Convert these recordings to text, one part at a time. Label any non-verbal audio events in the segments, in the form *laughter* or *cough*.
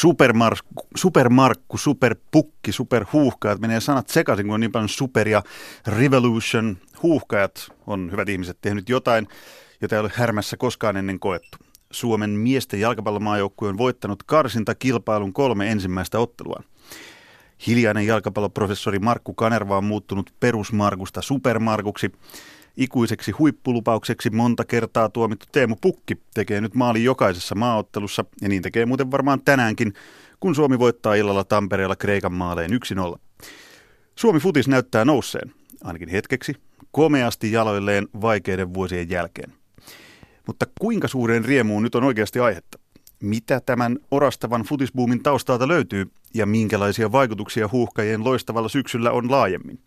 supermarkku, supermarkku, superpukki, superhuuhkajat, menee sanat sekaisin, kun on niin paljon super ja revolution. Huuhkajat on, hyvät ihmiset, tehnyt jotain, jota ei ole härmässä koskaan ennen koettu. Suomen miesten jalkapallomaajoukkue on voittanut karsintakilpailun kolme ensimmäistä ottelua. Hiljainen jalkapalloprofessori Markku Kanerva on muuttunut perusmarkusta supermarkuksi. Ikuiseksi huippulupaukseksi monta kertaa tuomittu Teemu Pukki tekee nyt maali jokaisessa maaottelussa, ja niin tekee muuten varmaan tänäänkin, kun Suomi voittaa illalla Tampereella Kreikan maaleen 1-0. Suomi futis näyttää nousseen, ainakin hetkeksi, komeasti jaloilleen vaikeiden vuosien jälkeen. Mutta kuinka suureen riemuun nyt on oikeasti aihetta? Mitä tämän orastavan futisbuumin taustalta löytyy ja minkälaisia vaikutuksia huuhkajien loistavalla syksyllä on laajemmin?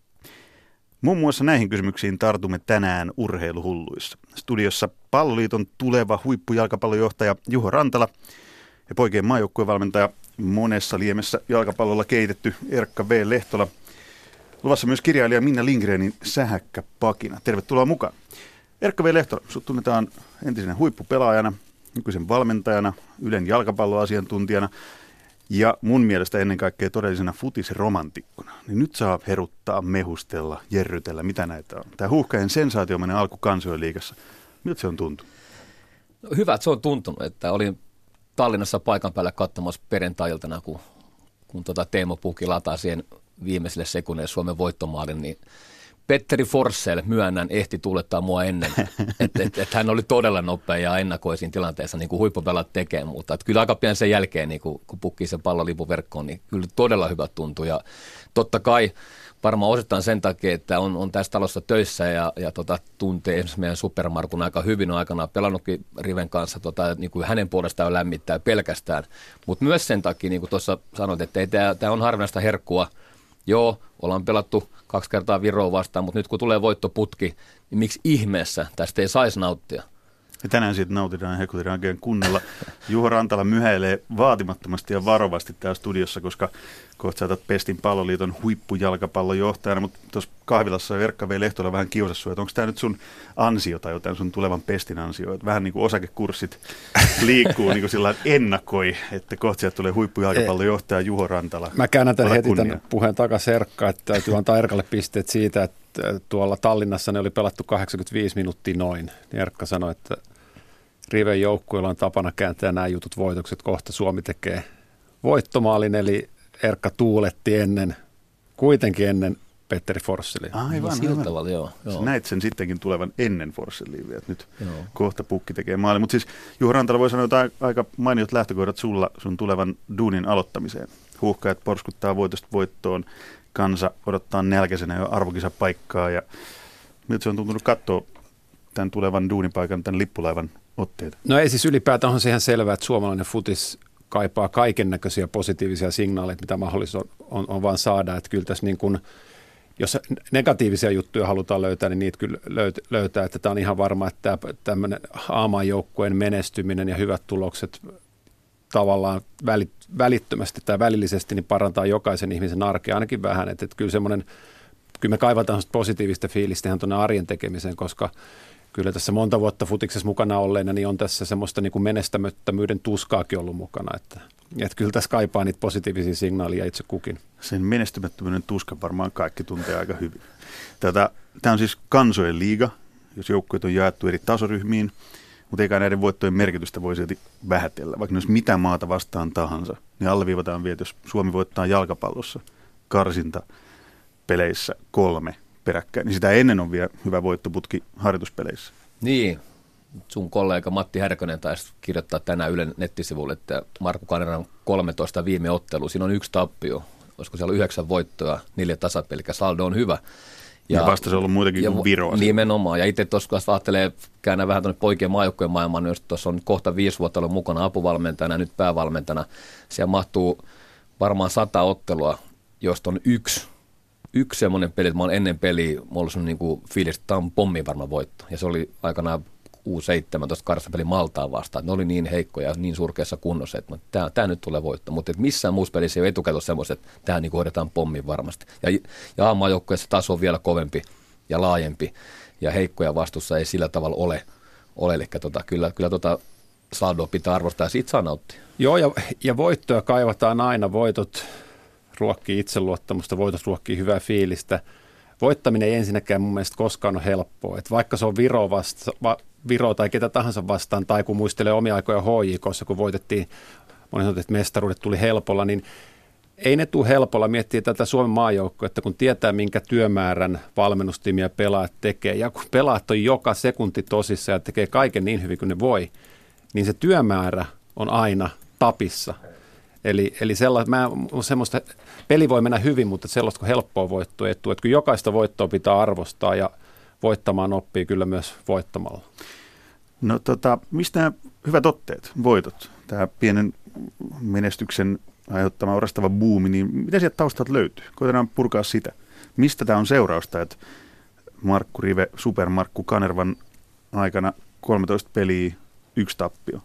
Muun muassa näihin kysymyksiin tartumme tänään urheiluhulluissa. Studiossa Palloliiton tuleva huippujalkapallojohtaja Juho Rantala ja poikien maajoukkuevalmentaja monessa liemessä jalkapallolla keitetty Erkka V. Lehtola. Luvassa myös kirjailija Minna Lindgrenin sähäkkä pakina. Tervetuloa mukaan. Erkka V. Lehtola, sut tunnetaan entisenä huippupelaajana, nykyisen valmentajana, Ylen jalkapalloasiantuntijana – ja mun mielestä ennen kaikkea todellisena futisromantikkona. Niin nyt saa heruttaa, mehustella, jerrytellä, mitä näitä on. Tämä huuhkajan sensaatiomainen alku liikassa. Miltä se on tuntunut? No, hyvä, että se on tuntunut. Että olin Tallinnassa paikan päällä katsomassa perjantai-iltana, kun, kun tota Teemo Puki lataa siihen viimeiselle sekunnille Suomen voittomaalin, niin – Petteri Forssell, myönnän, ehti tuulettaa mua ennen. *laughs* että et, et hän oli todella nopea ja ennakoi siinä tilanteessa, niin kuin huippupelat tekee, mutta et kyllä aika pian sen jälkeen, niin kun, kun pukkii sen pallon lipuverkkoon, niin kyllä todella hyvä tuntui. Ja totta kai varmaan osittain sen takia, että on, on tässä talossa töissä ja, ja tota, tuntee esimerkiksi meidän supermarkun aika hyvin on aikanaan pelannutkin Riven kanssa, tota, niin kuin hänen puolestaan lämmittää pelkästään. Mutta myös sen takia, niin kuin tuossa sanoit, että tämä on harvinaista herkkua. Joo, ollaan pelattu kaksi kertaa Viroa vastaan, mutta nyt kun tulee voittoputki, niin miksi ihmeessä tästä ei saisi nauttia? Ja tänään siitä nautitaan hekutin oikein kunnolla. Juho Rantala myhäilee vaatimattomasti ja varovasti täällä studiossa, koska kohta saatat Pestin palloliiton huippujalkapallojohtajana, mutta tuossa kahvilassa Verkka V. Lehtola vähän kiusassa että onko tämä nyt sun ansio tai jotain sun tulevan Pestin ansio, että vähän niin kuin osakekurssit liikkuu niin kuin sillä ennakoi, että kohta sieltä tulee huippujalkapallojohtaja Juho Rantala. Mä käännän tämän heti tämän puheen takaisin Erkka, että täytyy antaa Erkalle pisteet siitä, että tuolla Tallinnassa ne oli pelattu 85 minuuttia noin. Niin Erkka sanoi, että Riven joukkueella on tapana kääntää nämä jutut voitokset. Kohta Suomi tekee voittomaalin, eli Erkka tuuletti ennen, kuitenkin ennen Petteri Forsseli. Aivan, sillä aivan. tavalla, joo. joo. näit sen sittenkin tulevan ennen Forsseliin, että nyt joo. kohta pukki tekee maali. Mutta siis Juho Rantala voi sanoa, että aika mainiot lähtökohdat sulla sun tulevan duunin aloittamiseen. Huuhkajat porskuttaa voitosta voittoon, kansa odottaa nälkäisenä jo arvokisapaikkaa ja miltä se on tuntunut katsoa tämän tulevan duunipaikan, tämän lippulaivan otteita? No ei siis ylipäätään on se ihan selvää, että suomalainen futis kaipaa kaiken näköisiä positiivisia signaaleja, mitä mahdollista on, on, on vaan saada. Että kyllä tässä niin kuin, jos negatiivisia juttuja halutaan löytää, niin niitä kyllä löytää. Että tämä on ihan varma, että tämmöinen aamajoukkueen menestyminen ja hyvät tulokset tavallaan välittömästi tai välillisesti niin parantaa jokaisen ihmisen arkea ainakin vähän. Että, että kyllä semmoinen, kyllä me kaivataan positiivista fiilistä ihan tuonne arjen tekemiseen, koska – kyllä tässä monta vuotta futiksessa mukana olleena, niin on tässä semmoista niin kuin menestämättömyyden tuskaakin ollut mukana. Että, että kyllä tässä kaipaa niitä positiivisia signaaleja itse kukin. Sen menestymättömyyden tuska varmaan kaikki tuntee aika hyvin. Tätä, tämä on siis kansojen liiga, jos joukkueet on jaettu eri tasoryhmiin, mutta eikä näiden voittojen merkitystä voi silti vähätellä. Vaikka jos mitä maata vastaan tahansa, niin alleviivataan vielä, jos Suomi voittaa jalkapallossa karsinta peleissä kolme, peräkkäin, niin sitä ennen on vielä hyvä voittoputki harjoituspeleissä. Niin, sun kollega Matti Härkönen taisi kirjoittaa tänään Ylen nettisivuille, että Markku Kaneran 13 viime ottelu, siinä on yksi tappio, olisiko siellä yhdeksän voittoa, neljä tasapeli, saldo on hyvä. Ja, ja vasta se on ollut muitakin kuin Viro. Nimenomaan. Ja itse tuossa kun ajattelee, käännä vähän tuonne poikien maajoukkojen maailmaan, niin tuossa on kohta viisi vuotta ollut mukana apuvalmentajana ja nyt päävalmentajana. Siellä mahtuu varmaan sata ottelua, josta on yksi yksi semmoinen peli, että mä olen ennen peliä, mulla ollut niin kuin fiilis, että tämä on pommi varma voitto. Ja se oli aikanaan U17 karssa peli Maltaa vastaan. Ne oli niin heikkoja ja niin surkeassa kunnossa, että tämä, tämä nyt tulee voitto. Mutta missään muussa pelissä ei ole etukäteen semmoista, että tämä niin hoidetaan pommin varmasti. Ja, ja aamajoukkueessa taso on vielä kovempi ja laajempi ja heikkoja vastussa ei sillä tavalla ole. ole. Eli tota, kyllä, kyllä tota, saldoa pitää arvostaa ja siitä saa nauttia. Joo, ja, ja voittoja kaivataan aina. Voitot ruokkii itseluottamusta, voitot ruokkii hyvää fiilistä. Voittaminen ei ensinnäkään mun mielestä koskaan ole helppoa. Et vaikka se on Viro, vasta, va, Viro tai ketä tahansa vastaan, tai kun muistelee omia aikoja HJKssa, kun voitettiin, moni sanoi, että mestaruudet tuli helpolla, niin ei ne tule helpolla miettiä tätä Suomen maajoukkoa, että kun tietää, minkä työmäärän valmennustiimiä pelaat tekee, ja kun pelaat on joka sekunti tosissa ja tekee kaiken niin hyvin kuin ne voi, niin se työmäärä on aina tapissa. Eli, eli sellaista, mä, semmoista, peli voi mennä hyvin, mutta sellaista kuin helppoa voittoa etu. Että kun jokaista voittoa pitää arvostaa ja voittamaan oppii kyllä myös voittamalla. No tota, mistä nämä hyvät otteet, voitot, tämä pienen menestyksen aiheuttama orastava buumi, niin mitä sieltä taustalta löytyy? Koitetaan purkaa sitä. Mistä tämä on seurausta, että Markku Rive, Supermarkku Kanervan aikana 13 peliä, yksi tappio?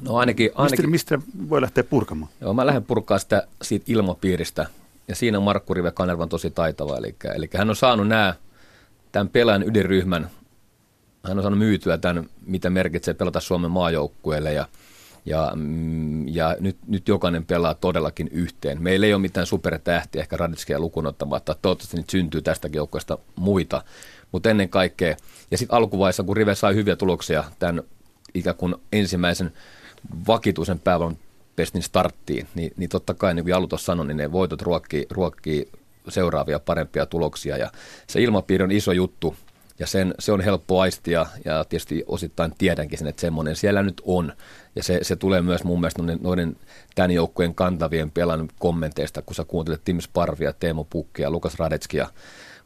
No ainakin, ainakin mistä, mistä voi lähteä purkamaan? Joo, mä lähden purkaa sitä siitä ilmapiiristä. Ja siinä Markku Rive Kanervan tosi taitava. Eli, eli hän on saanut nämä, tämän pelaajan ydinryhmän, hän on saanut myytyä tämän, mitä merkitsee pelata Suomen maajoukkueelle. Ja, ja, mm, ja nyt, nyt jokainen pelaa todellakin yhteen. Meillä ei ole mitään supertähtiä, ehkä Raditskia lukuun ottamatta. Toivottavasti nyt syntyy tästäkin joukkueesta muita. Mutta ennen kaikkea, ja sitten alkuvaiheessa, kun Rive sai hyviä tuloksia tämän ikään kuin ensimmäisen vakituisen päävalon pestin starttiin, niin, niin totta kai, niin kuin Jalu tuossa sanoi, niin ne voitot ruokkii, ruokkii seuraavia parempia tuloksia. Ja se ilmapiiri on iso juttu, ja sen, se on helppo aistia, ja tietysti osittain tiedänkin sen, että semmoinen siellä nyt on. Ja se, se tulee myös mun mielestä noiden, noiden tämän joukkueen kantavien pelan kommenteista, kun sä kuuntelet Tim Sparvia, Teemu Pukkia, Lukas Radetskia,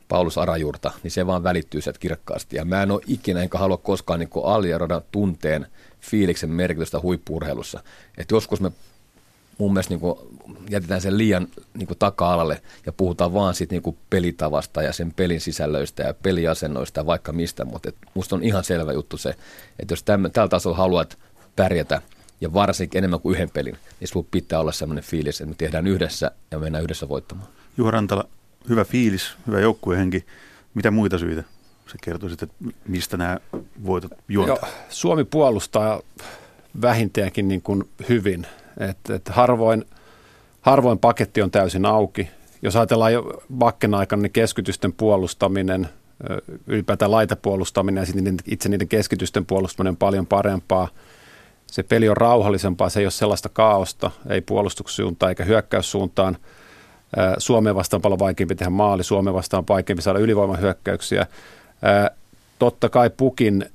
Paulus Arajurta, niin se vaan välittyy sieltä kirkkaasti. Ja mä en ole ikinä, enkä halua koskaan niin aliarvoida tunteen fiiliksen merkitystä huippuurheilussa. Että joskus me mun mielestä niin kuin jätetään sen liian niin kuin taka-alalle ja puhutaan vaan siitä niin kuin pelitavasta ja sen pelin sisällöistä ja peliasennoista ja vaikka mistä, mutta et musta on ihan selvä juttu se, että jos tämän, tällä tasolla haluat pärjätä ja varsinkin enemmän kuin yhden pelin, niin sulla pitää olla sellainen fiilis, että me tehdään yhdessä ja mennään yhdessä voittamaan. Juha Rantala, hyvä fiilis, hyvä joukkuehenki. Mitä muita syitä se kertoo että mistä nämä voitot juontaa? Suomi puolustaa vähintäänkin niin kuin hyvin. Et, et harvoin, harvoin paketti on täysin auki. Jos ajatellaan jo vakken aikana, niin keskitysten puolustaminen, ylipäätään laitapuolustaminen ja sitten itse niiden keskitysten puolustaminen on paljon parempaa. Se peli on rauhallisempaa, se ei ole sellaista kaaosta, ei puolustussuuntaan eikä hyökkäyssuuntaan – Suomeen vastaan paljon vaikeampi tehdä maali, Suomeen vastaan vaikeampi saada ylivoimahyökkäyksiä. Totta kai pukin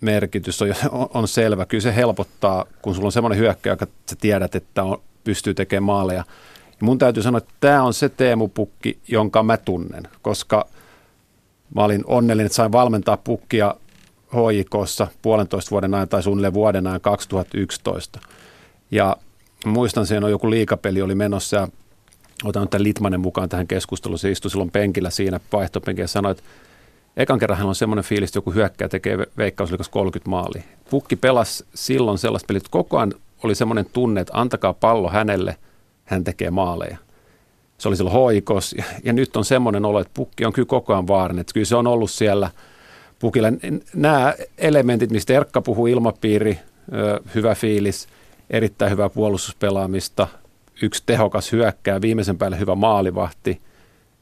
merkitys *laughs* on, on selvä. Kyllä se helpottaa, kun sulla on semmoinen hyökkäjä, joka sä tiedät, että on, pystyy tekemään maaleja. Ja mun täytyy sanoa, että tämä on se Teemu Pukki, jonka mä tunnen, koska mä olin onnellinen, että sain valmentaa pukkia HJKssa puolentoista vuoden ajan tai suunnilleen vuoden ajan 2011. Ja muistan, sen on joku liikapeli oli menossa ja otan tämän Litmanen mukaan tähän keskusteluun. Se istui silloin penkillä siinä vaihtopenkillä ja sanoi, että ekan kerran hän on semmoinen fiilis, että joku hyökkää tekee veikkauslikas 30 maali. Pukki pelasi silloin sellaista peliä, että koko ajan oli semmoinen tunne, että antakaa pallo hänelle, hän tekee maaleja. Se oli silloin hoikos ja, ja nyt on semmoinen olo, että pukki on kyllä koko ajan vaarinen. Että kyllä se on ollut siellä pukilla. Nämä elementit, mistä Erkka puhuu, ilmapiiri, hyvä fiilis, erittäin hyvää puolustuspelaamista – yksi tehokas hyökkää, viimeisen päälle hyvä maalivahti,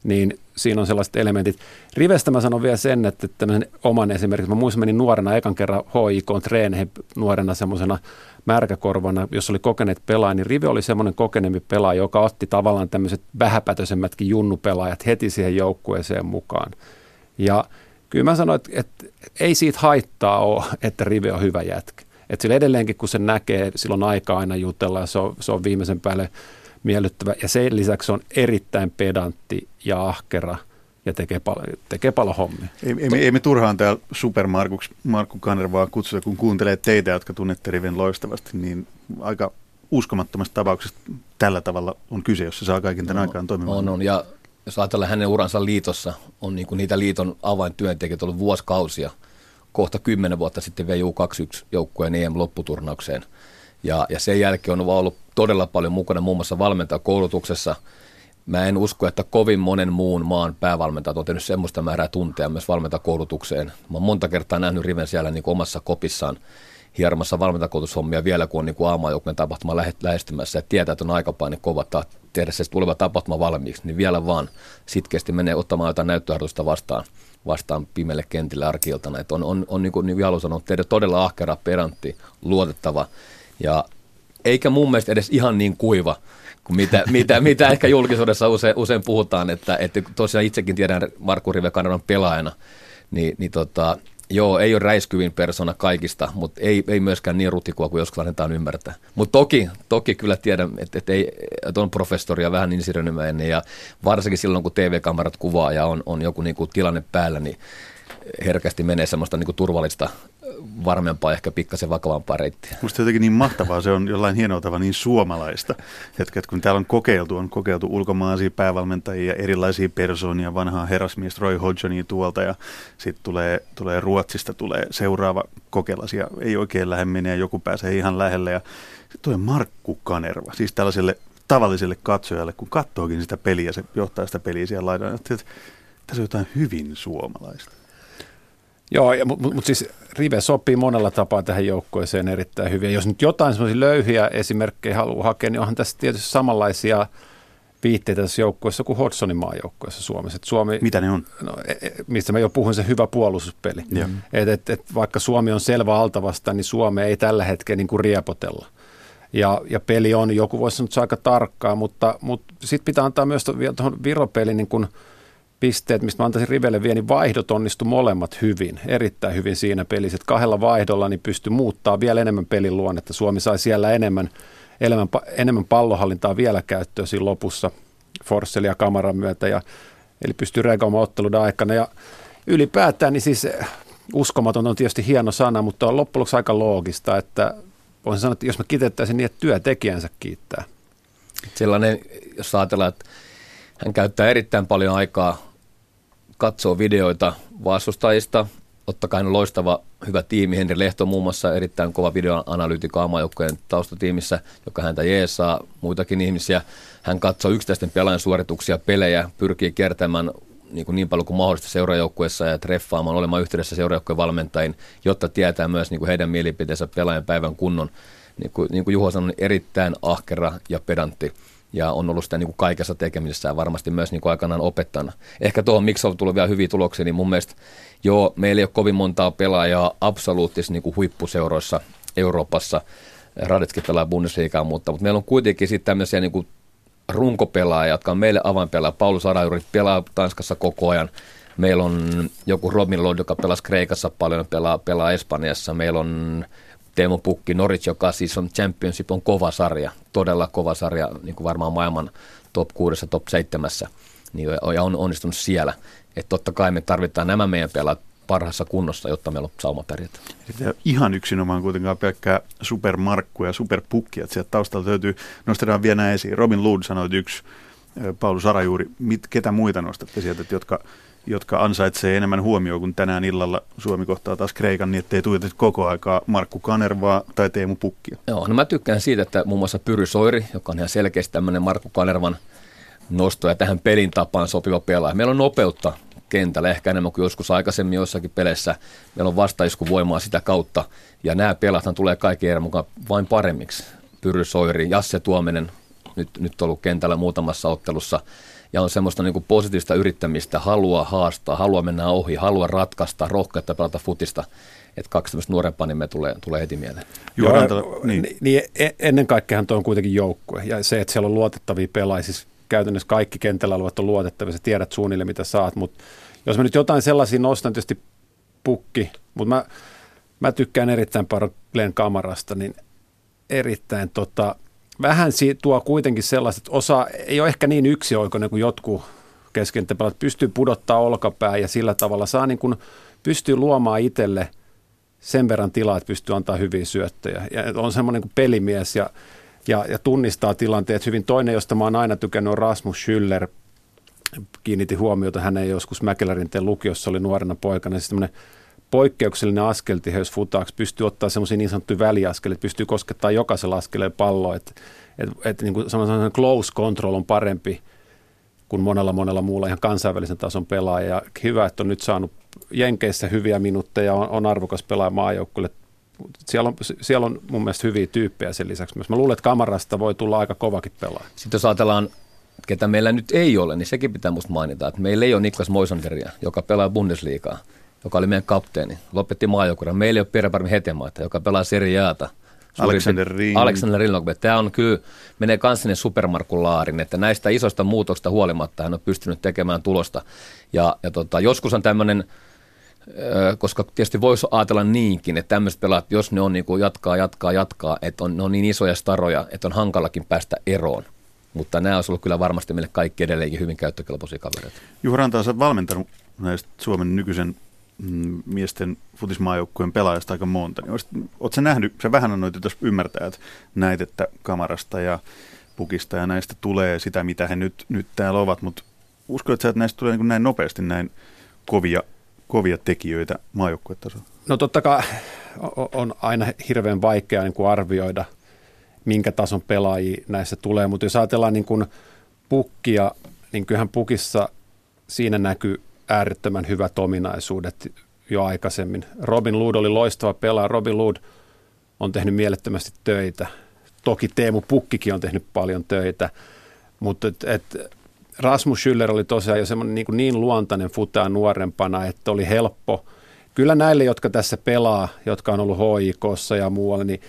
niin siinä on sellaiset elementit. Rivestä mä sanon vielä sen, että tämmöisen oman esimerkiksi, mä muistan menin nuorena ekan kerran HIK treeneihin nuorena semmoisena märkäkorvana, jos oli kokeneet pelaaja, niin Rive oli semmoinen kokeneempi pelaaja, joka otti tavallaan tämmöiset vähäpätöisemmätkin junnupelaajat heti siihen joukkueeseen mukaan. Ja kyllä mä sanoin, että, että ei siitä haittaa ole, että Rive on hyvä jätkä. Että sillä edelleenkin, kun se näkee, silloin aika aina jutella ja se on, se on viimeisen päälle miellyttävä. Ja sen lisäksi on erittäin pedantti ja ahkera ja tekee, pal- tekee paljon hommia. Ei, ei, me, ei me turhaan täällä supermarkuks Markku Kanervaa kutsuta, kun kuuntelee teitä, jotka tunnette Riven loistavasti, niin aika uskomattomasta tapauksesta tällä tavalla on kyse, jos se saa kaiken tämän no, aikaan toimimaan. On, on. Ja jos ajatellaan hänen uransa liitossa, on niin kuin niitä liiton avaintyöntekijöitä ollut vuosikausia – kohta kymmenen vuotta sitten vei U21 joukkueen EM-lopputurnaukseen. Ja, ja sen jälkeen on ollut todella paljon mukana muun muassa valmentajakoulutuksessa. Mä en usko, että kovin monen muun maan päävalmentajat on tehnyt semmoista määrää tunteja myös valmentajakoulutukseen. Mä oon monta kertaa nähnyt Riven siellä niin omassa kopissaan. hiermassa valmentakoulutushommia vielä, kun on niin aamajoukkueen tapahtuma lähestymässä ja tietää, että on aikapaine kova tehdä se tuleva tapahtuma valmiiksi, niin vielä vaan sitkeästi menee ottamaan jotain näyttöharjoitusta vastaan, vastaan pimeille kentille arkiltana. Että on, on, on niin kuin niin sanonut, tehdä todella ahkera, perantti, luotettava ja eikä mun mielestä edes ihan niin kuiva kuin mitä, *laughs* mitä, mitä ehkä julkisuudessa usein, usein puhutaan, että, että tosiaan itsekin tiedän Markku Rive pelaajana, niin, niin tota, Joo, ei ole räiskyvin persona kaikista, mutta ei, ei myöskään niin rutikua kuin joskus annetaan ymmärtää. Mutta toki, toki kyllä tiedän, että, että, ei, että on professoria vähän insinöörimäinen ja varsinkin silloin, kun TV-kamerat kuvaa ja on, on joku niin kuin tilanne päällä, niin herkästi menee semmoista niin kuin turvallista, varmempaa, ehkä pikkasen vakavampaa reittiä. Musta jotenkin niin mahtavaa, se on jollain hienoa tavalla niin suomalaista, että kun täällä on kokeiltu, on kokeiltu ulkomaisia päävalmentajia, erilaisia persoonia, vanhaa herrasmies Roy Hodgsonia tuolta ja sitten tulee, tulee Ruotsista tulee seuraava kokelasia, ei oikein lähde menee, joku pääsee ihan lähelle ja sitten tulee Markku Kanerva, siis tällaiselle tavalliselle katsojalle, kun katsookin sitä peliä, se johtaa sitä peliä siellä laidalla, että tässä on jotain hyvin suomalaista. Joo, mutta mut, siis Rive sopii monella tapaa tähän joukkueeseen erittäin hyvin. Ja jos nyt jotain semmoisia löyhiä esimerkkejä haluaa hakea, niin onhan tässä tietysti samanlaisia viitteitä tässä joukkueessa kuin Hodsonin maajoukkueessa Suomessa. Et Suomi, Mitä ne on? No, e, e, mistä mä jo puhuin, se hyvä puolustuspeli. Et, et, et, vaikka Suomi on selvä altavasta, niin Suomi ei tällä hetkellä niin kuin riepotella. Ja, ja peli on, joku voisi sanoa, että se on aika tarkkaa, mutta, mutta sitten pitää antaa myös tuohon Viropeliin niin kuin – pisteet, mistä mä antaisin Rivelle vielä, niin vaihdot onnistu molemmat hyvin, erittäin hyvin siinä pelissä. Että kahdella vaihdolla niin pystyi muuttaa vielä enemmän pelin luonnetta. Suomi sai siellä enemmän, enemmän, enemmän pallohallintaa vielä käyttöön siinä lopussa Forsseli ja Kamaran myötä. Ja, eli pystyi reagoimaan ottelun aikana. Ja ylipäätään niin siis eh, uskomaton on tietysti hieno sana, mutta on loppujen lopuksi aika loogista, että voisin sanoa, että jos mä kitettäisin niin, että työtekijänsä kiittää. Sellainen, jos ajatellaan, että hän käyttää erittäin paljon aikaa katsoo videoita vastustajista. On loistava, hyvä tiimi. Henri Lehto muun muassa erittäin kova videoanalyytikko aamajoukkojen taustatiimissä, joka häntä jeesaa, muitakin ihmisiä. Hän katsoo yksittäisten pelaajan suorituksia, pelejä, pyrkii kertämään niin, kuin niin paljon kuin mahdollista seurajoukkueessa ja treffaamaan, olemaan yhteydessä seurajoukkueen valmentajien, jotta tietää myös niin kuin heidän mielipiteensä pelaajan päivän kunnon. Niin kuin, niin kuin Juho sanoi, erittäin ahkera ja pedantti ja on ollut sitä niin kuin kaikessa tekemisessä ja varmasti myös niin kuin aikanaan opettajana. Ehkä tuohon, miksi on tullut vielä hyviä tuloksia, niin mun mielestä joo, meillä ei ole kovin montaa pelaajaa absoluuttisissa niin kuin huippuseuroissa Euroopassa. Radetski pelaa Bundesliigaa, mutta, mutta meillä on kuitenkin sitten tämmöisiä niin kuin runkopelaajia, jotka on meille avainpelaaja. Paulus Arajuri pelaa Tanskassa koko ajan. Meillä on joku Robin Lod, joka pelaa Kreikassa paljon, pelaa, pelaa Espanjassa. Meillä on Teemu Pukki, Norwich, joka siis on Championship, on kova sarja, todella kova sarja, niin kuin varmaan maailman top 6, top 7, niin, ja on onnistunut siellä. Että totta kai me tarvitaan nämä meidän pelaat parhaassa kunnossa, jotta meillä on sauma pärjätä. Ihan yksinomaan kuitenkaan pelkkää supermarkku ja superpukki, että sieltä taustalta löytyy, nostetaan vielä esiin. Robin Lood sanoi, yksi Paulus Sarajuuri, mit, ketä muita nostatte sieltä, jotka jotka ansaitsee enemmän huomioon kuin tänään illalla Suomi kohtaa taas Kreikan, niin ettei tuijoteta koko aikaa Markku Kanervaa tai Teemu Pukkia. Joo, no mä tykkään siitä, että muun muassa Pyry Soiri, joka on ihan selkeästi tämmöinen Markku Kanervan nosto ja tähän pelin tapaan sopiva pelaaja. Meillä on nopeutta kentällä ehkä enemmän kuin joskus aikaisemmin joissakin peleissä. Meillä on vastaiskuvoimaa sitä kautta ja nämä pelathan tulee kaikki erän mukaan vain paremmiksi. Pyry Soiri, Jasse Tuominen, nyt, nyt ollut kentällä muutamassa ottelussa – ja on semmoista niin kuin positiivista yrittämistä, halua haastaa, halua mennä ohi, halua ratkaista, rohkeutta pelata futista. Että kaksi tämmöistä nuorempaa nimeä tulee, tulee heti mieleen. Joo, niin. niin. E-, ennen kaikkea tuo on kuitenkin joukkue ja se, että siellä on luotettavia pelaajia, siis käytännössä kaikki kentällä olevat on luotettavia, sä tiedät suunnilleen mitä saat, mutta jos mä nyt jotain sellaisia nostan, tietysti pukki, mutta mä, mä tykkään erittäin paljon Glenn Kamarasta, niin erittäin tota, vähän siitä tuo kuitenkin sellaista, että osa ei ole ehkä niin yksioikoinen kuin jotkut keskentäpelät, pystyy pudottaa olkapää ja sillä tavalla saa niin kuin, pystyy luomaan itselle sen verran tilaa, että pystyy antaa hyviä syöttöjä. Ja on semmoinen kuin pelimies ja, ja, ja tunnistaa tilanteet hyvin. Toinen, josta mä oon aina tykännyt, on Rasmus Schüller. Kiinnitin huomiota, hän ei joskus Mäkelärinteen lukiossa oli nuorena poikana. Siis poikkeuksellinen askeltiheys futaaksi, pystyy ottaa semmoisia niin sanottuja väliaskelia, että pystyy koskettaa jokaisella askeleen palloa, että et, et, niin kuin close control on parempi kuin monella monella muulla ihan kansainvälisen tason pelaaja. Ja hyvä, että on nyt saanut Jenkeissä hyviä minuutteja, on, on arvokas pelaaja maajoukkueelle. siellä on, siellä on mun mielestä hyviä tyyppejä sen lisäksi myös. Mä luulen, että kamarasta voi tulla aika kovakin pelaaja. Sitten jos ajatellaan, ketä meillä nyt ei ole, niin sekin pitää musta mainita, että meillä ei ole Niklas Moisanderia, joka pelaa Bundesliigaa, joka oli meidän kapteeni, lopetti maajoukkueen. Meillä ei ole Pierre Hetemaita, joka pelaa Serie. Alexander Ring. Alexander Rinlogbe. Tämä on kyllä, menee kans sinne supermarkulaarin, että näistä isoista muutoksista huolimatta hän on pystynyt tekemään tulosta. Ja, ja tota, joskus on tämmöinen, koska tietysti voisi ajatella niinkin, että tämmöiset pelaat, jos ne on niin kuin jatkaa, jatkaa, jatkaa, että on, ne on niin isoja staroja, että on hankalakin päästä eroon. Mutta nämä olisi ollut kyllä varmasti meille kaikki edelleenkin hyvin käyttökelpoisia kavereita. Juha Rantaa, olet valmentanut näistä Suomen nykyisen miesten futismaajoukkueen pelaajasta aika monta. Niin Oletko nähnyt, se vähän annoit tässä ymmärtää, että näet, että kamarasta ja pukista ja näistä tulee sitä, mitä he nyt, nyt täällä ovat, mutta uskon, että näistä tulee niin näin nopeasti näin kovia, kovia tekijöitä maajoukkuetasolla? No totta kai on aina hirveän vaikea niin kuin arvioida, minkä tason pelaajia näissä tulee, mutta jos ajatellaan niin kuin pukkia, niin kyllähän pukissa siinä näkyy äärettömän hyvät ominaisuudet jo aikaisemmin. Robin Lood oli loistava pelaaja. Robin Lood on tehnyt mielettömästi töitä. Toki Teemu Pukkikin on tehnyt paljon töitä, mutta et, et Rasmus Schüller oli tosiaan jo semmoinen niin, niin luontainen futaa nuorempana, että oli helppo. Kyllä näille, jotka tässä pelaa, jotka on ollut HIKossa ja muualla, niin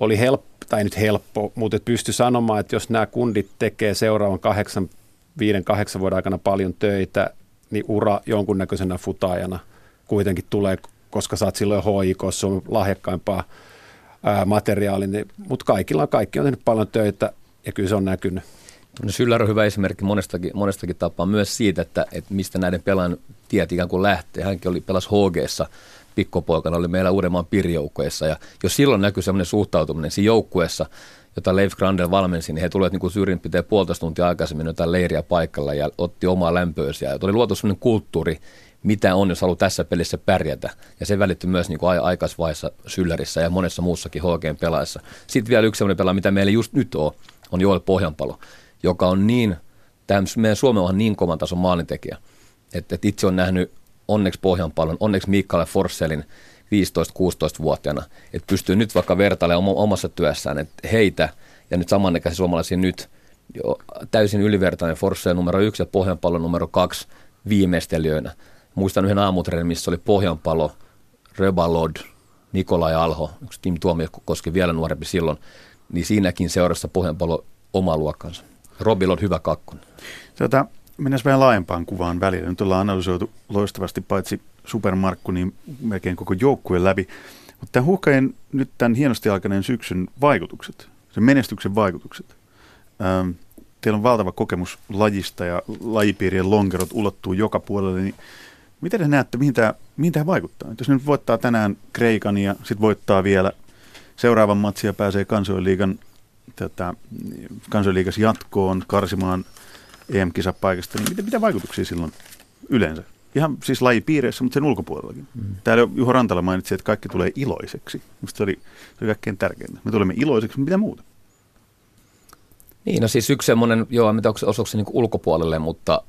oli helppo, tai nyt helppo, mutta pysty sanomaan, että jos nämä kundit tekee seuraavan kahdeksan, viiden, kahdeksan vuoden aikana paljon töitä, niin ura jonkunnäköisenä futaajana kuitenkin tulee, koska oot silloin HIKossa, on lahjakkaimpaa materiaalia, niin, mutta kaikilla kaikki on tehnyt paljon töitä ja kyllä se on näkynyt. No Syllär on hyvä esimerkki monestakin, monestakin tapaa myös siitä, että, että mistä näiden pelaajan tiet ikään kuin lähtee. Hänkin oli pelas HGssa pikkupoikana, oli meillä Uudenmaan pirjoukkueessa ja jos silloin näkyy semmoinen suhtautuminen siinä joukkueessa, jota Leif Grandel valmensi, niin he tulivat niin suurin piirtein puolitoista tuntia aikaisemmin jotain leiriä paikalla ja otti omaa lämpöösiä. Ja tuli luotu sellainen kulttuuri, mitä on, jos haluaa tässä pelissä pärjätä. Ja se välittyi myös niin kuin aikaisvaiheessa Syllärissä ja monessa muussakin HGn pelaajassa. Sitten vielä yksi sellainen pelaaja, mitä meillä just nyt on, on Joel Pohjanpalo, joka on niin, tämä meidän Suomen on niin kovan tason maalintekijä, että, että itse on nähnyt onneksi Pohjanpalon, onneksi Mikael Forsselin 15-16-vuotiaana, että pystyy nyt vaikka vertailemaan omassa työssään, että heitä ja nyt samannäköisiä suomalaisia nyt jo täysin ylivertainen Forssell numero yksi ja Pohjanpalo numero kaksi viimeistelijöinä. Muistan yhden aamutreenin, missä oli Pohjanpalo, Röbalod, Nikolai Alho, yksi Tim Tuomio koski vielä nuorempi silloin, niin siinäkin seurassa Pohjanpalo oma luokkansa. Robil on hyvä kakkonen. Tota, mennään vähän laajempaan kuvaan välillä. Nyt ollaan analysoitu loistavasti paitsi Supermarkku, niin melkein koko joukkueen läpi. Mutta tämän huuhkajan nyt tämän hienosti alkaneen syksyn vaikutukset, sen menestyksen vaikutukset. Ähm, teillä on valtava kokemus lajista ja lajipiirien lonkerot ulottuu joka puolelle, niin miten te näette, mihin tämä, mihin tämä vaikuttaa? Jos nyt voittaa tänään Kreikan ja sitten voittaa vielä seuraavan matsia pääsee kansainliigan tätä, kansainliigas jatkoon karsimaan EM-kisapaikasta, niin mitä, mitä vaikutuksia silloin yleensä? Ihan siis lajipiireissä, mutta sen ulkopuolellakin. Mm. Täällä Juho Rantala mainitsi, että kaikki tulee iloiseksi. Minusta se oli, se oli kaikkein tärkeintä. Me tulemme iloiseksi, mitä muuta? Niin, no siis yksi semmoinen, joo, mitä onko se osuuko se niin ulkopuolelle, mutta,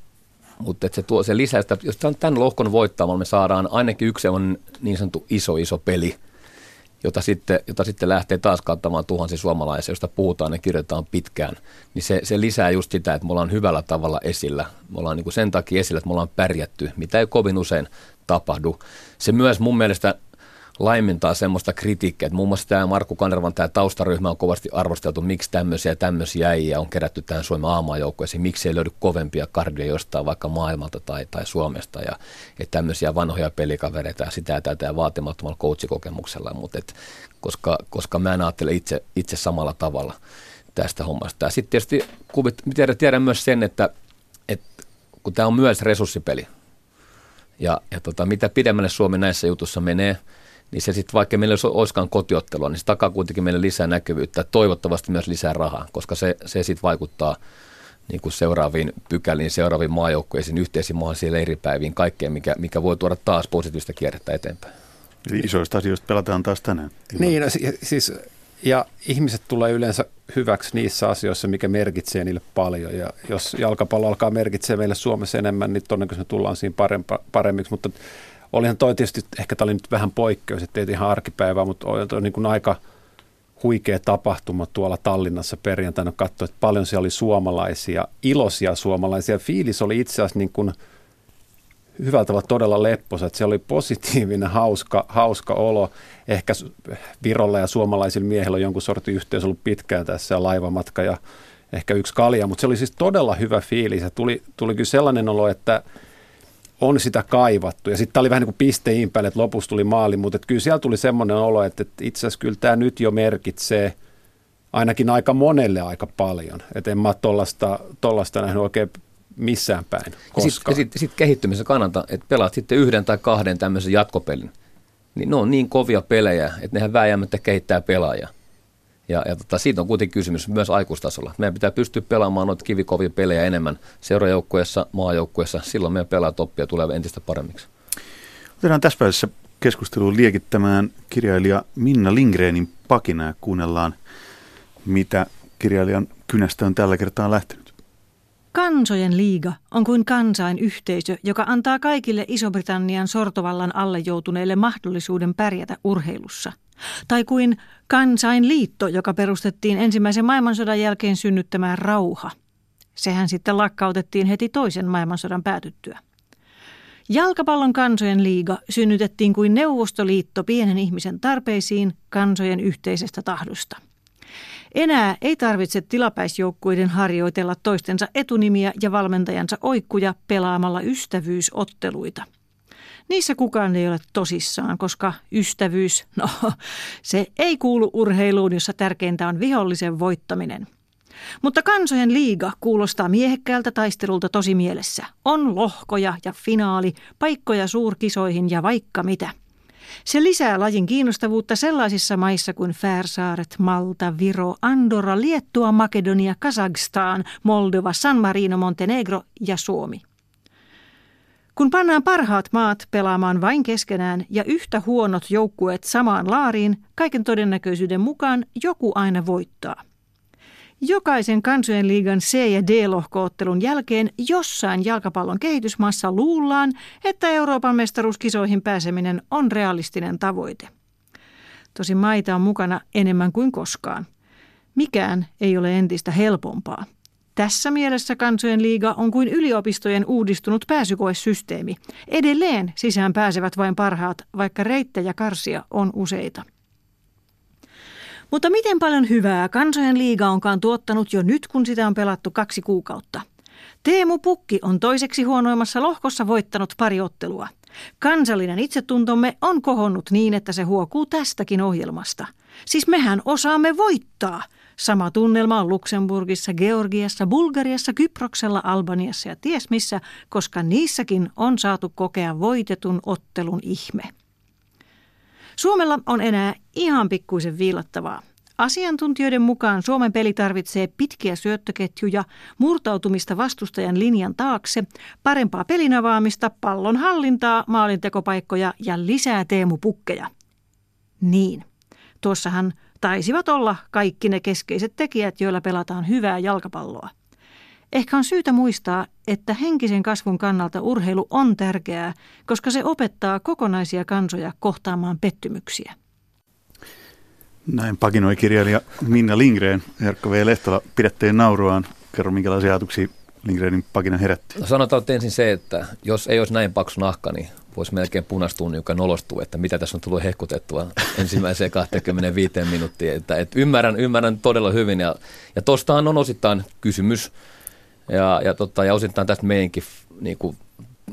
mutta että se tuo se lisäystä, jos tämän lohkon voittaa, me saadaan ainakin yksi semmoinen niin sanottu iso, iso peli – jota sitten, jota sitten lähtee taas kattamaan tuhansia suomalaisia, josta puhutaan ja kirjoitetaan pitkään, niin se, se lisää just sitä, että me ollaan hyvällä tavalla esillä. Me ollaan niin kuin sen takia esillä, että me ollaan pärjätty, mitä ei kovin usein tapahdu. Se myös mun mielestä laimentaa semmoista kritiikkiä, että muun muassa tämä Markku Kanervan tämä taustaryhmä on kovasti arvosteltu, miksi tämmöisiä ja tämmöisiä äijä on kerätty tähän Suomen aamajoukkueeseen, miksi ei löydy kovempia kardia jostain vaikka maailmalta tai, tai Suomesta ja että tämmöisiä vanhoja pelikavereita ja sitä ja tätä ja vaatimattomalla coachikokemuksella, mutta et, koska, koska mä en ajattele itse, itse samalla tavalla tästä hommasta. Ja sitten tietysti kuvit, tiedän, tiedän myös sen, että, että kun tämä on myös resurssipeli, ja, ja tota, mitä pidemmälle Suomi näissä jutussa menee, niin se sitten vaikka meillä ei olisikaan kotiottelua, niin se takaa kuitenkin meille lisää näkyvyyttä, toivottavasti myös lisää rahaa, koska se, se sitten vaikuttaa niin kuin seuraaviin pykäliin, seuraaviin maajoukkoisiin, yhteisiin mahdollisiin leiripäiviin, kaikkeen, mikä, mikä voi tuoda taas positiivista kierrettä eteenpäin. Eli isoista asioista pelataan taas tänään. Niin, no, siis, ja ihmiset tulee yleensä hyväksi niissä asioissa, mikä merkitsee niille paljon. Ja jos jalkapallo alkaa merkitsee meille Suomessa enemmän, niin todennäköisesti me tullaan siinä parempa, paremmiksi. Mutta olihan toi tietysti, ehkä tämä oli nyt vähän poikkeus, että ei ihan arkipäivää, mutta on niin kuin aika huikea tapahtuma tuolla Tallinnassa perjantaina. Katsoin, että paljon siellä oli suomalaisia, iloisia suomalaisia. Fiilis oli itse asiassa niin kuin hyvältä tavalla todella lepposa, että se oli positiivinen, hauska, hauska olo. Ehkä Virolla ja suomalaisilla miehillä on jonkun sortin yhteys ollut pitkään tässä ja laivamatka ja ehkä yksi kalja, mutta se oli siis todella hyvä fiilis ja tuli, tuli kyllä sellainen olo, että – on sitä kaivattu. Ja sitten tämä oli vähän niin kuin pisteihin päälle, että lopussa tuli maali, mutta kyllä siellä tuli semmoinen olo, että, että itse asiassa kyllä tämä nyt jo merkitsee ainakin aika monelle aika paljon. Että en mä ole tollasta nähnyt oikein missään päin koskaan. Ja sitten sit, sit kehittymisen kannalta, että pelaat sitten yhden tai kahden tämmöisen jatkopelin, niin ne on niin kovia pelejä, että nehän vääjäämättä kehittää pelaajaa. Ja, ja tota, siitä on kuitenkin kysymys myös aikuistasolla. Meidän pitää pystyä pelaamaan noita kivikovia pelejä enemmän seurajoukkueessa, maajoukkueessa. Silloin meidän pelaajat oppia tulee entistä paremmiksi. Otetaan tässä välissä keskusteluun liekittämään kirjailija Minna Lindgrenin pakinaa ja kuunnellaan, mitä kirjailijan kynästä on tällä kertaa lähtenyt. Kansojen liiga on kuin kansainyhteisö, joka antaa kaikille Iso-Britannian sortovallan alle joutuneille mahdollisuuden pärjätä urheilussa – tai kuin kansainliitto, joka perustettiin ensimmäisen maailmansodan jälkeen synnyttämään rauha. Sehän sitten lakkautettiin heti toisen maailmansodan päätyttyä. Jalkapallon kansojen liiga synnytettiin kuin Neuvostoliitto pienen ihmisen tarpeisiin kansojen yhteisestä tahdosta. Enää ei tarvitse tilapäisjoukkuiden harjoitella toistensa etunimiä ja valmentajansa oikkuja pelaamalla ystävyysotteluita – Niissä kukaan ei ole tosissaan, koska ystävyys, *laughs* no se ei kuulu urheiluun, jossa tärkeintä on vihollisen voittaminen. Mutta kansojen liiga kuulostaa miehekkäältä taistelulta tosi mielessä. On lohkoja ja finaali, paikkoja suurkisoihin ja vaikka mitä. Se lisää lajin kiinnostavuutta sellaisissa maissa kuin Färsaaret, Malta, Viro, Andorra, Liettua, Makedonia, Kazakstan, Moldova, San Marino, Montenegro ja Suomi. Kun pannaan parhaat maat pelaamaan vain keskenään ja yhtä huonot joukkueet samaan laariin, kaiken todennäköisyyden mukaan joku aina voittaa. Jokaisen kansojen liigan C- ja D-lohkoottelun jälkeen jossain jalkapallon kehitysmaassa luullaan, että Euroopan mestaruuskisoihin pääseminen on realistinen tavoite. Tosi maita on mukana enemmän kuin koskaan. Mikään ei ole entistä helpompaa. Tässä mielessä kansojen liiga on kuin yliopistojen uudistunut pääsykoesysteemi. Edelleen sisään pääsevät vain parhaat, vaikka reittejä karsia on useita. Mutta miten paljon hyvää kansojen liiga onkaan tuottanut jo nyt, kun sitä on pelattu kaksi kuukautta? Teemu Pukki on toiseksi huonoimmassa lohkossa voittanut pari ottelua. Kansallinen itsetuntomme on kohonnut niin, että se huokuu tästäkin ohjelmasta. Siis mehän osaamme voittaa – Sama tunnelma on Luxemburgissa, Georgiassa, Bulgariassa, Kyproksella, Albaniassa ja ties missä, koska niissäkin on saatu kokea voitetun ottelun ihme. Suomella on enää ihan pikkuisen viilattavaa. Asiantuntijoiden mukaan Suomen peli tarvitsee pitkiä syöttöketjuja, murtautumista vastustajan linjan taakse, parempaa pelinavaamista, pallon hallintaa, maalintekopaikkoja ja lisää teemupukkeja. Niin, tuossahan taisivat olla kaikki ne keskeiset tekijät, joilla pelataan hyvää jalkapalloa. Ehkä on syytä muistaa, että henkisen kasvun kannalta urheilu on tärkeää, koska se opettaa kokonaisia kansoja kohtaamaan pettymyksiä. Näin pakinoi kirjailija Minna Lindgren. Herkko V. Lehtola, pidätteen nauruaan. Kerro, minkälaisia ajatuksia Lindgrenin pakina herätti. No sanotaan ensin se, että jos ei olisi näin paksu nahka, niin voisi melkein punastua, joka nolostuu, että mitä tässä on tullut hehkutettua ensimmäiseen 25 minuuttiin. Että, että ymmärrän, ymmärrän todella hyvin ja, ja tuostahan on osittain kysymys ja, ja, tota, ja osittain tästä meidänkin niin kuin,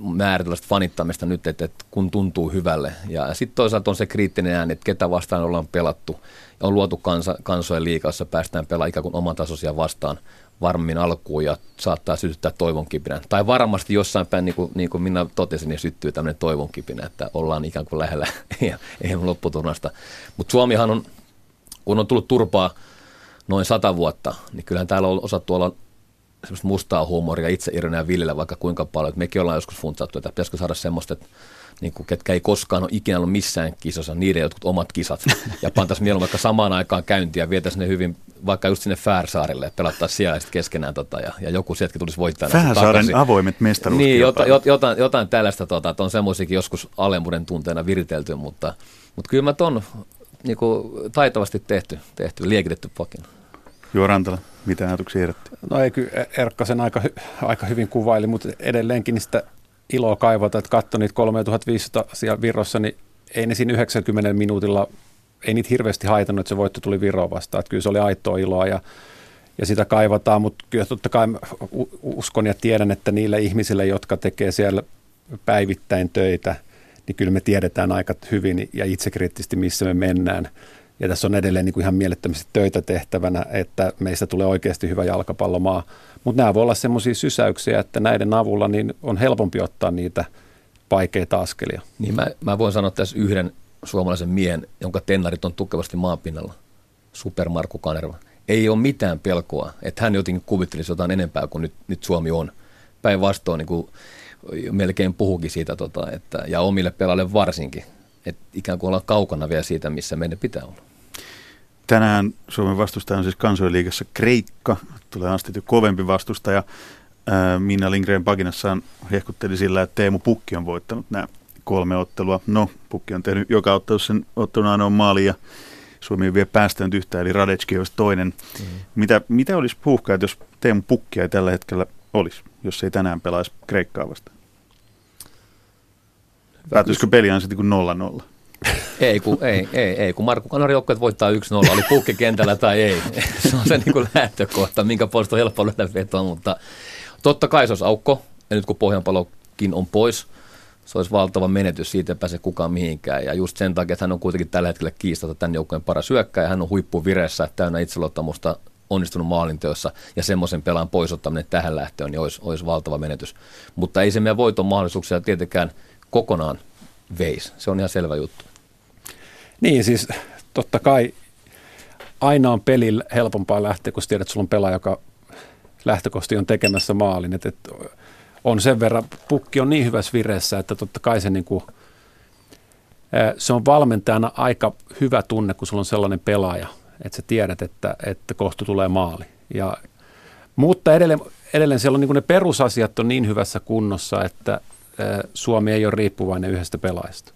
määritellä fanittamista nyt, että, että kun tuntuu hyvälle. Ja sitten toisaalta on se kriittinen ääni, että ketä vastaan ollaan pelattu. Ja on luotu kansa, kansojen liikassa, päästään pelaamaan ikään kuin oman tasoisia vastaan varmin alkuun ja saattaa sytyttää toivonkipinä. Tai varmasti jossain päin, niin kuin, niin kuin minä totesin, niin syttyy tämmöinen toivonkipinä, että ollaan ikään kuin lähellä *laughs* ei lopputurnasta. Mutta Suomihan on, kun on tullut turpaa noin sata vuotta, niin kyllähän täällä on osattu olla semmoista mustaa huumoria, itse ja villillä vaikka kuinka paljon. Että mekin ollaan joskus funtsattu, että pitäisikö saada semmoista, että niin kuin, ketkä ei koskaan ole ikinä ollut missään kisossa, niiden jotkut omat kisat. Ja pantaisiin mieluummin vaikka samaan aikaan käyntiä, vietäisiin ne hyvin vaikka just sinne Färsaarille, että pelattaisiin siellä sitten keskenään tota, ja, ja joku sieltä tulisi voittajana. Färsaaren avoimet mestaruuskilpailut. Niin, jotain, jotain, jotain tällaista, tota, että on semmoisiakin joskus alemmuuden tunteena viritelty, mutta, mutta kyllä mä ton niin kuin, taitavasti tehty, tehty liekitetty pakin. Juo Rantala, mitä ajatuksia herätti? No ei kyllä Erkka sen aika, aika hyvin kuvaili, mutta edelleenkin sitä iloa kaivata, että katso niitä 3500 siellä Virossa, niin ei ne siinä 90 minuutilla, ei niitä hirveästi haitannut, että se voitto tuli Viroon vastaan. Että kyllä se oli aitoa iloa ja, ja sitä kaivataan, mutta kyllä totta kai uskon ja tiedän, että niille ihmisille, jotka tekee siellä päivittäin töitä, niin kyllä me tiedetään aika hyvin ja itsekriittisesti, missä me mennään. Ja tässä on edelleen niin kuin ihan mielettömästi töitä tehtävänä, että meistä tulee oikeasti hyvä jalkapallomaa. Mutta nämä voi olla semmoisia sysäyksiä, että näiden avulla niin on helpompi ottaa niitä vaikeita askelia. Niin mä, mä voin sanoa tässä yhden suomalaisen miehen, jonka tennarit on tukevasti maanpinnalla. Super Markku Kanerva. Ei ole mitään pelkoa, että hän jotenkin kuvittelisi jotain enempää kuin nyt, nyt Suomi on. Päinvastoin niin melkein puhukin siitä, tota, että, ja omille pelaajille varsinkin, että ikään kuin ollaan kaukana vielä siitä, missä meidän pitää olla. Tänään Suomen vastustaja on siis kansainliigassa Kreikka, tulee astettu kovempi vastustaja. Minna Lindgren Paginassaan hehkutteli sillä, että Teemu Pukki on voittanut nämä kolme ottelua. No, Pukki on tehnyt joka ottelussa sen ottelun ainoa maali ja Suomi ei vielä päästänyt yhtään, eli Radetski olisi toinen. Mm-hmm. Mitä, mitä olisi puhkaa, jos Teemu Pukki ei tällä hetkellä olisi, jos ei tänään pelaisi Kreikkaa vastaan? Päätyisikö peli aina sitten kuin 0-0? Ei, kun, ei, ei, ei, kun Markku Kanarin joukkueet voittaa 1-0, oli pukki kentällä tai ei. *laughs* Se on se niin kuin lähtökohta, minkä puolesta on helppo löydä vetoa, mutta totta kai se olisi aukko, ja nyt kun Pohjanpalokin on pois, se olisi valtava menetys, siitä ei pääse kukaan mihinkään. Ja just sen takia, että hän on kuitenkin tällä hetkellä kiistata tämän joukkueen paras ja hän on huippuvireessä, täynnä itseluottamusta, onnistunut maalinteossa ja semmoisen pelaan poisottaminen tähän lähtöön, niin olisi, olisi valtava menetys. Mutta ei se meidän voiton mahdollisuuksia tietenkään kokonaan veisi. Se on ihan selvä juttu. Niin, siis totta kai aina on pelillä helpompaa lähteä, kun tiedät, että sulla on pelaaja, joka lähtökohtaisesti on tekemässä maalin. Et, et on sen verran, pukki on niin hyvässä vireessä, että totta kai se, niin kuin, se on valmentajana aika hyvä tunne, kun sulla on sellainen pelaaja, että sä tiedät, että, että kohta tulee maali. Ja, mutta edelleen, edelleen siellä on niin ne perusasiat on niin hyvässä kunnossa, että Suomi ei ole riippuvainen yhdestä pelaajasta.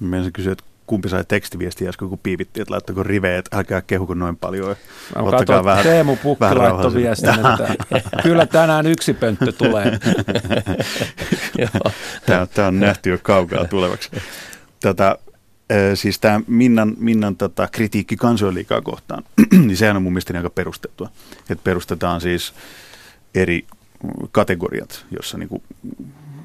Mä kysyä, että kumpi sai tekstiviestiä äsken, kun piivittiin, että laittako riveen, että älkää kehuko noin paljon. Mä katsoin, vähän, Teemu Pukki laittoi viestin, että *laughs* kyllä tänään yksi pönttö tulee. *laughs* tämä, tämä on nähty jo kaukaa tulevaksi. Tätä, siis tämä Minnan, Minnan tota, kritiikki kansoiliikaa kohtaan, *clears throat* niin sehän on mun mielestä aika perustettua. Että perustetaan siis eri kategoriat, jossa niinku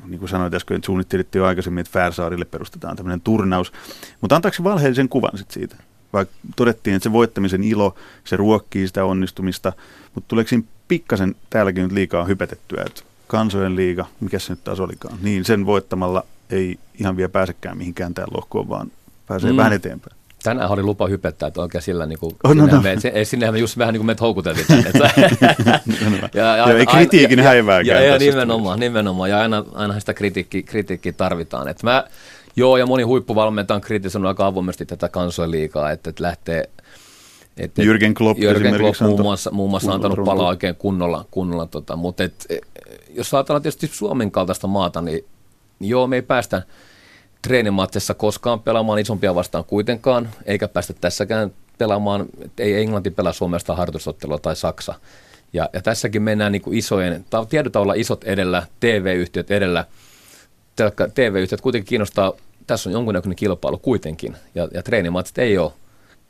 niin kuin sanoit äsken, että suunnittelitte jo aikaisemmin, että Färsaarille perustetaan tämmöinen turnaus. Mutta antaako valheellisen kuvan sit siitä? Vaikka todettiin, että se voittamisen ilo, se ruokkii sitä onnistumista, mutta tuleeko siinä pikkasen täälläkin nyt liikaa hypetettyä, että kansojen liiga, mikä se nyt taas olikaan, niin sen voittamalla ei ihan vielä pääsekään mihinkään tämän lohkoon, vaan pääsee mm. vähän eteenpäin. Tänään oli lupa hypettää, että oikein sillä niin kuin, oh, no, no. Me, se, sinnehän me just vähän niin kuin meitä houkuteltiin tänne. *laughs* ja, ja, Joo, ei kritiikin häivääkään. Ja, ja, ja nimenomaan, nimenomaan, ja aina, aina sitä kritiikki, kritiikkiä tarvitaan. Et mä, joo, ja moni huippuvalmentaja on kritisoinut aika avoimesti tätä kansoiliikaa, että, että lähtee et, Jürgen Klopp, Jürgen Klopp muun muassa, muun muassa antanut palaa oikein kunnolla, kunnolla tota, mutta et, jos ajatellaan tietysti Suomen kaltaista maata, niin, niin joo, me ei päästä – treenimatsessa koskaan pelaamaan isompia vastaan kuitenkaan, eikä päästä tässäkään pelaamaan, ei Englanti pelaa Suomesta harjoitusottelua tai Saksa. Ja, ja tässäkin mennään niin kuin isojen, tiedetään olla isot edellä, TV-yhtiöt edellä. TV-yhtiöt kuitenkin kiinnostaa, tässä on jonkunnäköinen kilpailu kuitenkin, ja, ja treenimatsit ei ole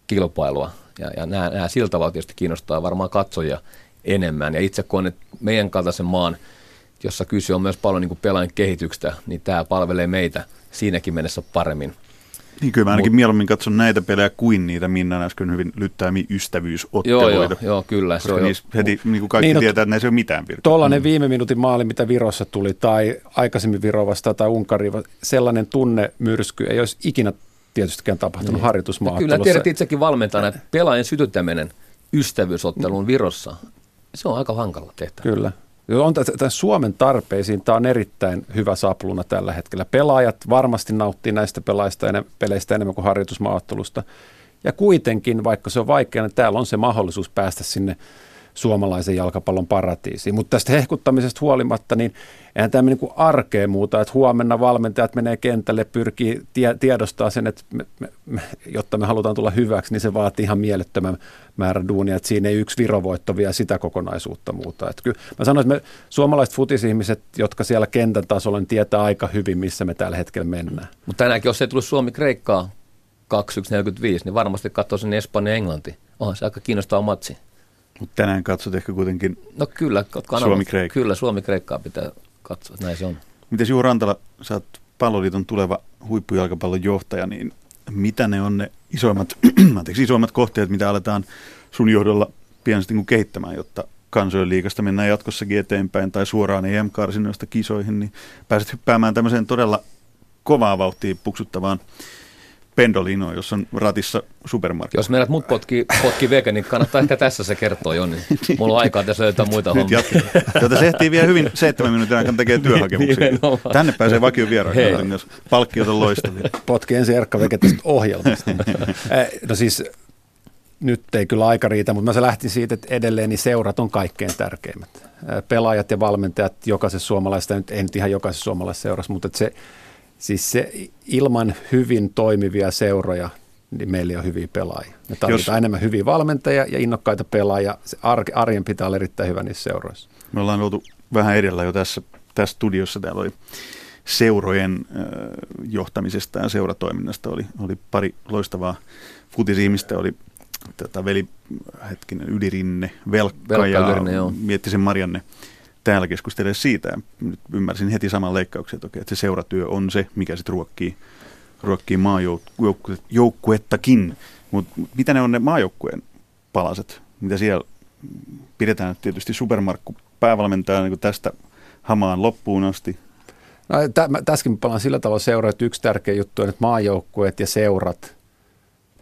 kilpailua. Ja, ja nämä, nämä sillä tavalla tietysti kiinnostaa varmaan katsojia enemmän. Ja itse kun on meidän kaltaisen maan, jossa kyse on myös paljon niin pelaajan kehityksestä, niin tämä palvelee meitä – siinäkin mennessä paremmin. Niin kyllä mä ainakin Mut, mieluummin katson näitä pelejä kuin niitä Minnan äsken hyvin lyttäämiä ystävyysotteluita. Joo, joo, joo kyllä. Se on jo. heti niin kuin kaikki niin, no tietää, että näissä ei ole mitään virtaa. Tuollainen mm. viime minuutin maali, mitä Virossa tuli, tai aikaisemmin Viro vastaan tai Unkari, sellainen tunnemyrsky ei olisi ikinä tietystikään tapahtunut niin. harjoitusmaattelussa. Kyllä tiedät itsekin valmentajana, että pelaajan sytyttäminen ystävyysotteluun mm. Virossa, se on aika hankala tehtävä. Kyllä. On tämän Suomen tarpeisiin tämä on erittäin hyvä sapluna tällä hetkellä. Pelaajat varmasti nauttii näistä enemmän, peleistä enemmän kuin harjoitusmaattelusta. Ja kuitenkin, vaikka se on vaikeaa, niin täällä on se mahdollisuus päästä sinne suomalaisen jalkapallon paratiisiin. Mutta tästä hehkuttamisesta huolimatta, niin eihän tämä niin arkea muuta, että huomenna valmentajat menee kentälle, pyrkii tie, tiedostaa sen, että me, me, me, jotta me halutaan tulla hyväksi, niin se vaatii ihan mielettömän määrä duunia, että siinä ei yksi virovoitto vie sitä kokonaisuutta muuta. Että kyllä mä sanoisin, että me suomalaiset futisihmiset, jotka siellä kentän tasolla, niin tietää aika hyvin, missä me tällä hetkellä mennään. Mutta tänäänkin, jos ei tullut Suomi-Kreikkaa 2145, niin varmasti katsoisin Espanja ja Englanti. Onhan se aika kiinnostava matsi. Mutta tänään katsot ehkä kuitenkin No kyllä, Suomi-Kreikka. Kyllä, Suomi-Kreikkaa pitää katsoa, näin se on. Miten Juho Rantala, sä oot palloliiton tuleva huippujalkapallon johtaja, niin mitä ne on ne isoimmat, *clears throat* anteeksi, isoimmat kohteet, mitä aletaan sun johdolla pian sitten kehittämään, jotta kansojen liikasta mennään jatkossakin eteenpäin tai suoraan EM-karsinnoista kisoihin, niin pääset hyppäämään tämmöiseen todella kovaa vauhtia puksuttavaan Pendolino, jos on ratissa supermarket. Jos meidät mut potki, potki veke, niin kannattaa ehkä tässä se kertoa jo, *laughs* niin mulla on aikaa tässä löytää muita Nyt hommia. Jotta se ehtii vielä hyvin seitsemän minuutin aikana tekee työhakemuksia. Nimenomaan. Tänne pääsee vakio vieraan, Hei. jos palkkiot on loistavia. Potki ensin Erkka Veke tästä ohjelmasta. Eh, no siis nyt ei kyllä aika riitä, mutta mä se lähtin siitä, että edelleen niin seurat on kaikkein tärkeimmät. Eh, Pelaajat ja valmentajat jokaisessa suomalaisessa, nyt nyt ihan jokaisessa suomalaisessa seurassa, mutta että se, siis se ilman hyvin toimivia seuroja, niin meillä ei ole hyviä pelaajia. Me tarvitaan Jos- enemmän hyviä valmentajia ja innokkaita pelaajia. Se ar- arjen pitää olla erittäin hyvä niissä seuroissa. Me ollaan oltu vähän edellä jo tässä, tässä studiossa. Täällä oli seurojen äh, johtamisesta ja seuratoiminnasta oli, oli pari loistavaa futisihmistä. Oli tätä veli, hetkinen, Ylirinne, Velkka, Velkka, ja joo. Miettisen Marianne täällä keskustelee siitä. Nyt ymmärsin heti saman leikkauksen, että, että se seuratyö on se, mikä sitten ruokkii, ruokkii maajoukkuettakin. Mutta mitä ne on ne maajoukkueen palaset, mitä siellä pidetään tietysti Supermarkku päävalmentajana niin tästä hamaan loppuun asti. No, tä, mä, tässäkin palaan sillä tavalla seuraa, että yksi tärkeä juttu on, että maajoukkueet ja seurat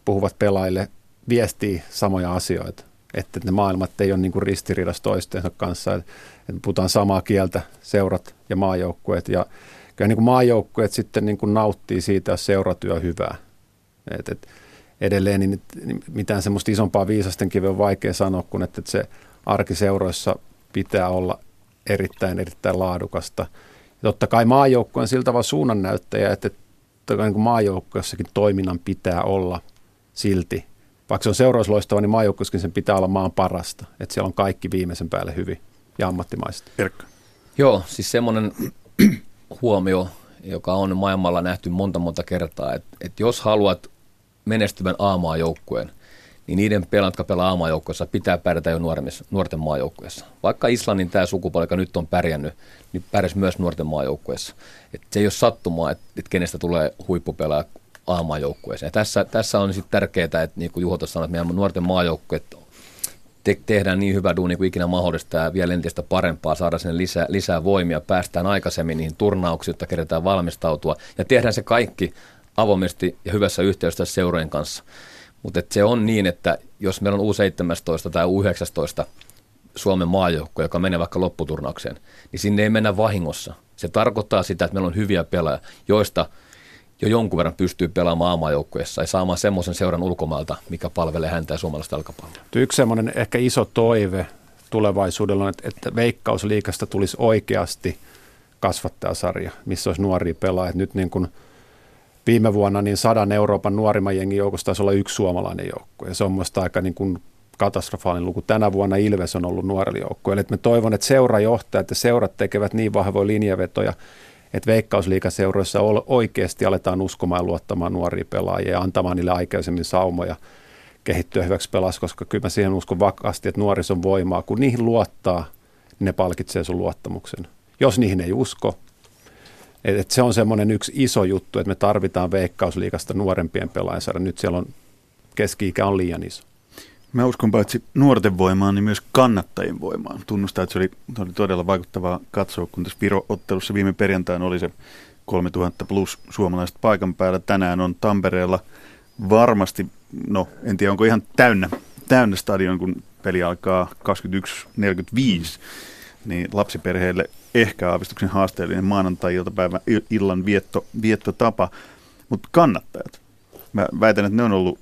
puhuvat pelaajille, viestii samoja asioita. Että ne maailmat ei ole niin kuin ristiriidassa toistensa kanssa, että, että puhutaan samaa kieltä, seurat ja maajoukkueet. Ja kyllä niin kuin maajoukkueet sitten niin kuin nauttii siitä, jos seuratyö hyvää. Et, et edelleen niin, niin mitään semmoista isompaa viisasten kiveä on vaikea sanoa, kuin että, että se arkiseuroissa pitää olla erittäin, erittäin laadukasta. Ja totta kai maajoukkue on sillä tavalla suunnannäyttäjä, että kai niin maajoukkueessakin toiminnan pitää olla silti. Vaikka se on seuraus loistava, niin maajoukkueessakin sen pitää olla maan parasta. Että siellä on kaikki viimeisen päälle hyvin ja ammattimaista. Erkka. Joo, siis semmoinen *clears throat* huomio, joka on maailmalla nähty monta monta kertaa, että, että jos haluat menestyvän A-maajoukkueen, niin niiden pelaajat, jotka pelaa A-maajoukkueessa, pitää pärjätä jo nuoremmissa, nuorten maajoukkueessa. Vaikka Islannin tämä sukupolvi, joka nyt on pärjännyt, niin pärjäs myös nuorten maajoukkueessa. Et se ei ole sattumaa, että, että kenestä tulee huippupelaaja A-maajoukkueeseen. Tässä, tässä on sitten tärkeää, että niin kuin Juho tuossa sanoi, että meidän nuorten maajoukkueet te- tehdään niin hyvä duuni kuin ikinä mahdollista ja vielä entistä parempaa, saada sinne lisää, lisää voimia, päästään aikaisemmin niihin turnauksiin, jotta kerätään valmistautua ja tehdään se kaikki avoimesti ja hyvässä yhteydessä seurojen kanssa. Mutta se on niin, että jos meillä on U17 tai U19 Suomen maajoukkue, joka menee vaikka lopputurnaukseen, niin sinne ei mennä vahingossa. Se tarkoittaa sitä, että meillä on hyviä pelaajia, joista jo jonkun verran pystyy pelaamaan aamaajoukkueessa ja saamaan semmoisen seuran ulkomailta, mikä palvelee häntä ja suomalaista jalkapalloa. Yksi semmoinen ehkä iso toive tulevaisuudella on, että, että veikkausliikasta tulisi oikeasti kasvattajasarja, missä olisi nuoria pelaajia. Nyt niin kuin viime vuonna niin sadan Euroopan nuorimman jengin joukossa taisi olla yksi suomalainen joukkue. Ja se on mielestäni aika niin kuin katastrofaalinen luku. Tänä vuonna Ilves on ollut nuorella joukkueella. Me toivon, että seurajohtajat ja seurat tekevät niin vahvoja linjavetoja, että veikkausliikaseuroissa oikeasti aletaan uskomaan ja luottamaan nuoria pelaajia ja antamaan niille aikaisemmin saumoja kehittyä hyväksi pelas, koska kyllä mä siihen uskon vakaasti, että nuorison voimaa, kun niihin luottaa, niin ne palkitsee sun luottamuksen. Jos niihin ei usko, et, et se on semmoinen yksi iso juttu, että me tarvitaan veikkausliikasta nuorempien pelaajien saada. Nyt siellä on keski-ikä on liian iso. Mä uskon paitsi nuorten voimaan, niin myös kannattajien voimaan. Tunnustaa, että se oli, se oli todella vaikuttavaa katsoa, kun tässä Viro-ottelussa viime perjantaina oli se 3000 plus suomalaiset paikan päällä. Tänään on Tampereella varmasti, no en tiedä onko ihan täynnä, täynnä stadion, kun peli alkaa 21.45 niin lapsiperheille ehkä aavistuksen haasteellinen maanantai-iltapäivän illan vietto, viettotapa. Mutta kannattajat, mä väitän, että ne on ollut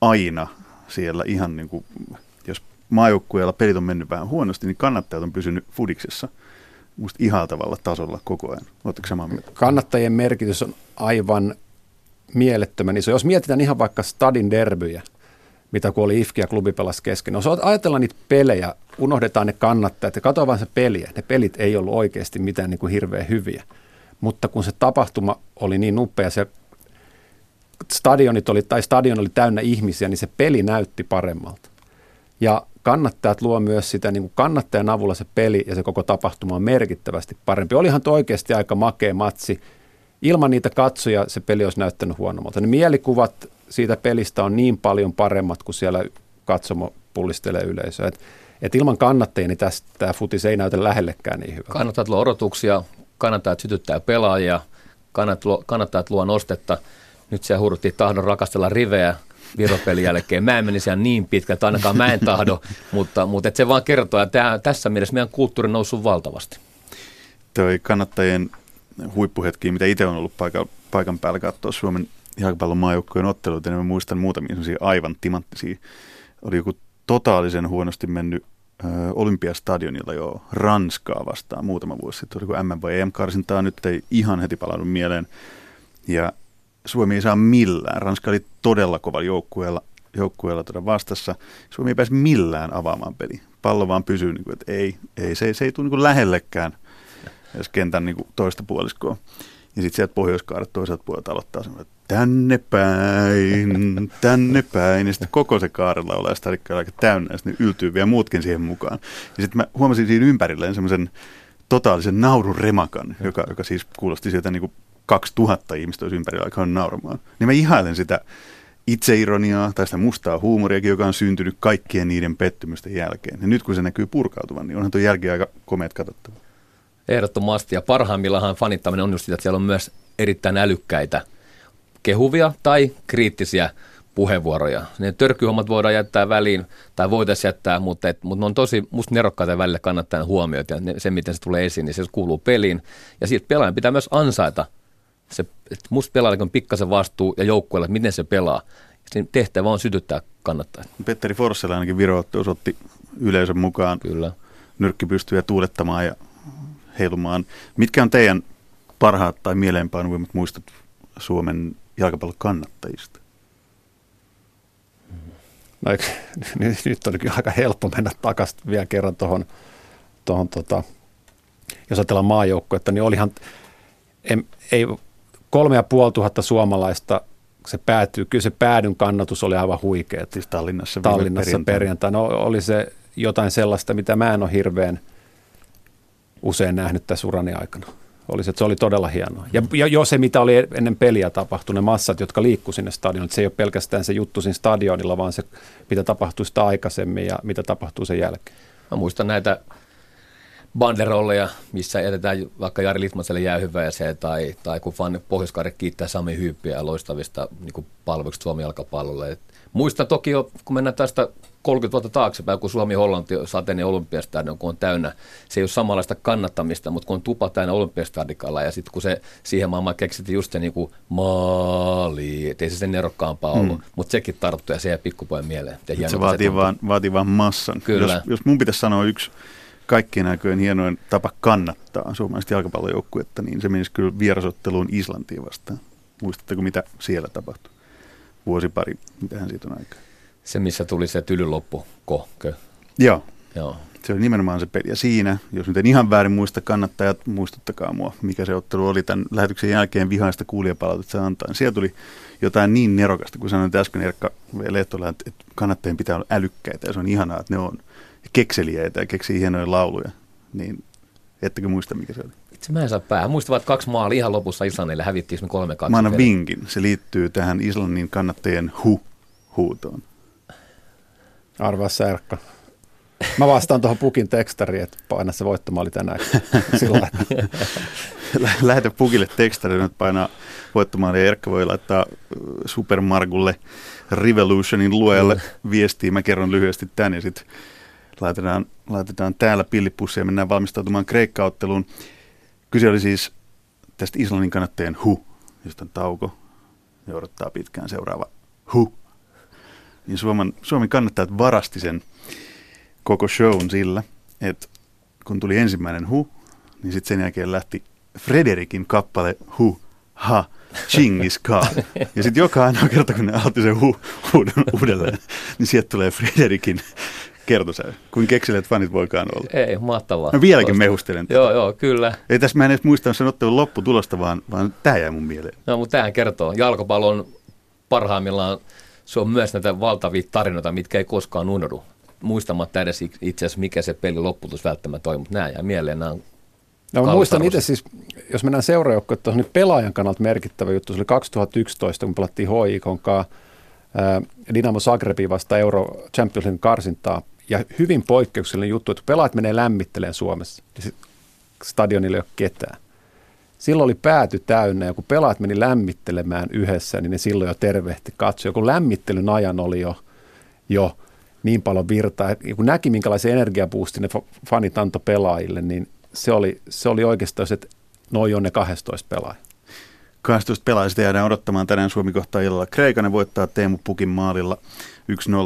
aina siellä ihan niin kuin, jos maajoukkueella pelit on mennyt vähän huonosti, niin kannattajat on pysynyt fudiksessa musta ihaltavalla tasolla koko ajan. Oletteko samaa mieltä? Kannattajien merkitys on aivan mielettömän iso. Jos mietitään ihan vaikka Stadin derbyjä, mitä kun oli IFK ja klubi pelasi kesken. Jos ajatellaan niitä pelejä, unohdetaan ne kannattajat ja katsotaan vain se peliä. Ne pelit ei ollut oikeasti mitään niin kuin hirveän hyviä. Mutta kun se tapahtuma oli niin upea, se stadionit oli, tai stadion oli täynnä ihmisiä, niin se peli näytti paremmalta. Ja kannattajat luo myös sitä, niin kuin kannattajan avulla se peli ja se koko tapahtuma on merkittävästi parempi. Olihan tuo oikeasti aika makea matsi. Ilman niitä katsoja se peli olisi näyttänyt huonommalta. Ne mielikuvat siitä pelistä on niin paljon paremmat kuin siellä katsomo pullistelee yleisöä. Et, et ilman kannattajia niin tästä tämä futis ei näytä lähellekään niin hyvä. Kannattajat luo odotuksia, kannattajat sytyttää pelaajia, kannattajat luo, kannattajat luo nostetta. Nyt siellä huuduttiin tahdon rakastella rivejä viropelin jälkeen. Mä en menisi ihan niin pitkältä, ainakaan mä en tahdo, *laughs* mutta, mutta et se vaan kertoo, että tässä mielessä meidän kulttuuri noussut valtavasti. Toi kannattajien huippuhetki, mitä itse on ollut paikan, paikan päällä katsoa Suomen jalkapallon maajoukkojen otteluita, niin mä muistan muutamia aivan timanttisia. Oli joku totaalisen huonosti mennyt Olympiastadionilla jo Ranskaa vastaan muutama vuosi sitten. Oliko M vai EM-karsintaa, nyt ei ihan heti palannut mieleen. Ja Suomi ei saa millään. Ranska oli todella kova joukkueella, joukkueella tuota vastassa. Suomi ei pääse millään avaamaan peli. Pallo vaan pysyy, niin kuin, että ei, ei, se, se ei tule niin lähellekään edes kentän niin kuin toista puoliskoa. Ja sitten sieltä pohjoiskaaret toiselta puolelta aloittaa semmoinen, tänne päin, tänne päin. Ja sitten koko se kaarella ole sitä aika täynnä, ja sitten yltyy vielä muutkin siihen mukaan. Ja sitten mä huomasin siinä ympärilleen semmoisen totaalisen naurun remakan, joka, joka siis kuulosti sieltä niin kuin 2000 ihmistä olisi ympärillä aikaan nauramaan. Niin mä ihailen sitä itseironiaa tai sitä mustaa huumoriakin, joka on syntynyt kaikkien niiden pettymysten jälkeen. Ja nyt kun se näkyy purkautuvan, niin onhan tuo jälki aika komeat katsottava. Ehdottomasti. Ja parhaimmillaan fanittaminen on just sitä, että siellä on myös erittäin älykkäitä kehuvia tai kriittisiä puheenvuoroja. Ne törkyhommat voidaan jättää väliin, tai voitaisiin jättää, mutta, et, mutta ne on tosi musta nerokkaita välillä kannattaa huomioida, ja ne, se miten se tulee esiin, niin se kuuluu peliin. Ja siitä pelaajan pitää myös ansaita se, että musta pelaajalle on pikkasen vastuu ja joukkueella, että miten se pelaa. Sen tehtävä on sytyttää kannattaa. Petteri Forssella ainakin Viro otti yleisön mukaan Kyllä. nyrkki pystyy tuulettamaan ja heilumaan. Mitkä on teidän parhaat tai mieleenpainuimmat muistot Suomen jalkapallon kannattajista? No, *laughs* nyt on aika helppo mennä takaisin vielä kerran tuohon, tohon, tota, jos ajatellaan maajoukkoetta, niin olihan, ei, ei kolme ja puoli tuhatta suomalaista se päätyy, kyllä se päädyn kannatus oli aivan huikea. Siis Tallinnassa, Tallinnassa perjantaina. No, oli se jotain sellaista, mitä mä en ole hirveän usein nähnyt tässä urani aikana. Oli se, että se oli todella hienoa. Ja, ja jo se, mitä oli ennen peliä tapahtunut, ne massat, jotka liikkuu sinne stadionille, se ei ole pelkästään se juttu siinä stadionilla, vaan se, mitä tapahtui sitä aikaisemmin ja mitä tapahtuu sen jälkeen. Mä muistan näitä banderolleja, missä jätetään vaikka Jari Litmaselle jäähyväiseen tai, tai kun fan pohjois kiittää Sami Hyyppiä ja loistavista niin palveluksista Suomen jalkapallolle. Et muistan toki jo, kun mennään tästä 30 vuotta taaksepäin, kun Suomi-Hollanti sateinen olympiastadion, kun on täynnä, se ei ole samanlaista kannattamista, mutta kun on tupa täynnä olympiastadikalla ja sitten kun se siihen maailmaan keksittiin just se niin kuin maali, ettei se sen erokkaampaa ollut, mm. mutta sekin tarttuu ja se jää pikkupojen mieleen. Se vaatii, se vaan, vaatii vaan massan. Kyllä. Jos, jos mun pitäisi sanoa yksi kaikkien aikojen hienoin tapa kannattaa suomalaista jalkapallojoukkuetta, niin se menisi kyllä vierasotteluun Islantiin vastaan. Muistatteko, mitä siellä tapahtui? Vuosi pari, mitähän siitä on aikaa. Se, missä tuli se tylyloppu, kohkö? Joo. Joo. Se oli nimenomaan se peli. Ja siinä, jos nyt en ihan väärin muista, kannattajat, muistuttakaa mua, mikä se ottelu oli tämän lähetyksen jälkeen vihaista kuulijapalautetta antaa. Siellä tuli jotain niin nerokasta, kun sanoin äsken Erkka Lehtola, että kannattajien pitää olla älykkäitä ja se on ihanaa, että ne on kekseliäitä ja keksii hienoja lauluja, niin ettekö muista, mikä se oli? Itse mä en saa päähän. Muistavat kaksi maalia ihan lopussa Islannille, hävittiin me kolme kaksi. Mä annan vinkin. Se liittyy tähän Islannin kannattajien hu-huutoon. Arvaa särkka. Mä vastaan tuohon pukin tekstariin, että paina se voittomaali tänään. *laughs* Sillä Lähetä pukille tekstari, nyt painaa voittomaali ja Erkka voi laittaa Supermargulle Revolutionin luojalle viestiä. Mä kerron lyhyesti tän ja sitten laitetaan, laitetaan täällä pillipussi ja mennään valmistautumaan kreikkautteluun. Kyse oli siis tästä Islannin kannattajien hu, josta on tauko ja odottaa pitkään seuraava hu. Niin Suomen, Suomen kannattajat varasti sen koko shown sillä, että kun tuli ensimmäinen hu, niin sitten sen jälkeen lähti Frederikin kappale hu, ha, Chingis Khan. *laughs* Ja sitten joka ainoa kerta, kun ne aloitti sen hu, huudon uudelleen, niin sieltä tulee Frederikin kertosävy. Kuin keksilet fanit voikaan olla. Ei, mahtavaa. No vieläkin mehustelen. Joo, joo, kyllä. Ei tässä mä en edes muistanut sen ottelun lopputulosta, vaan, vaan tämä jäi mun mieleen. No, mutta tämähän kertoo. Jalkapallon parhaimmillaan se on myös näitä valtavia tarinoita, mitkä ei koskaan unohdu. Muistamatta edes itse asiassa, mikä se peli lopputus välttämättä on, mutta nämä jää mieleen. Nämä on No, mä muistan itse siis, jos mennään seuraajoukkoon, että on pelaajan kannalta merkittävä juttu. Se oli 2011, kun pelattiin HIK Dynamo Zagrebin vasta Euro Champions League karsintaa. Ja hyvin poikkeuksellinen juttu, että pelaajat menee lämmittelemään Suomessa. Stadionille ei ole ketään. Silloin oli pääty täynnä ja kun pelaajat meni lämmittelemään yhdessä, niin ne silloin jo tervehti katsoja. Kun lämmittelyn ajan oli jo, jo niin paljon virtaa, ja kun näki minkälaisen energiaboostin ne fanit antoi pelaajille, niin se oli, se oli oikeastaan se, että noin on ne 12 pelaajia. 12 pelaajista jäädään odottamaan tänään Suomi kohtaa illalla. Kreikanen voittaa Teemu Pukin maalilla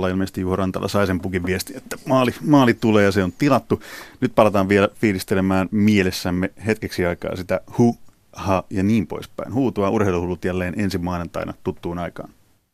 1-0. Ilmeisesti Juho Rantala sai sen Pukin viesti, että maali, maali tulee ja se on tilattu. Nyt palataan vielä fiilistelemään mielessämme hetkeksi aikaa sitä hu, ha ja niin poispäin. Huutua urheiluhullut jälleen ensi maanantaina tuttuun aikaan.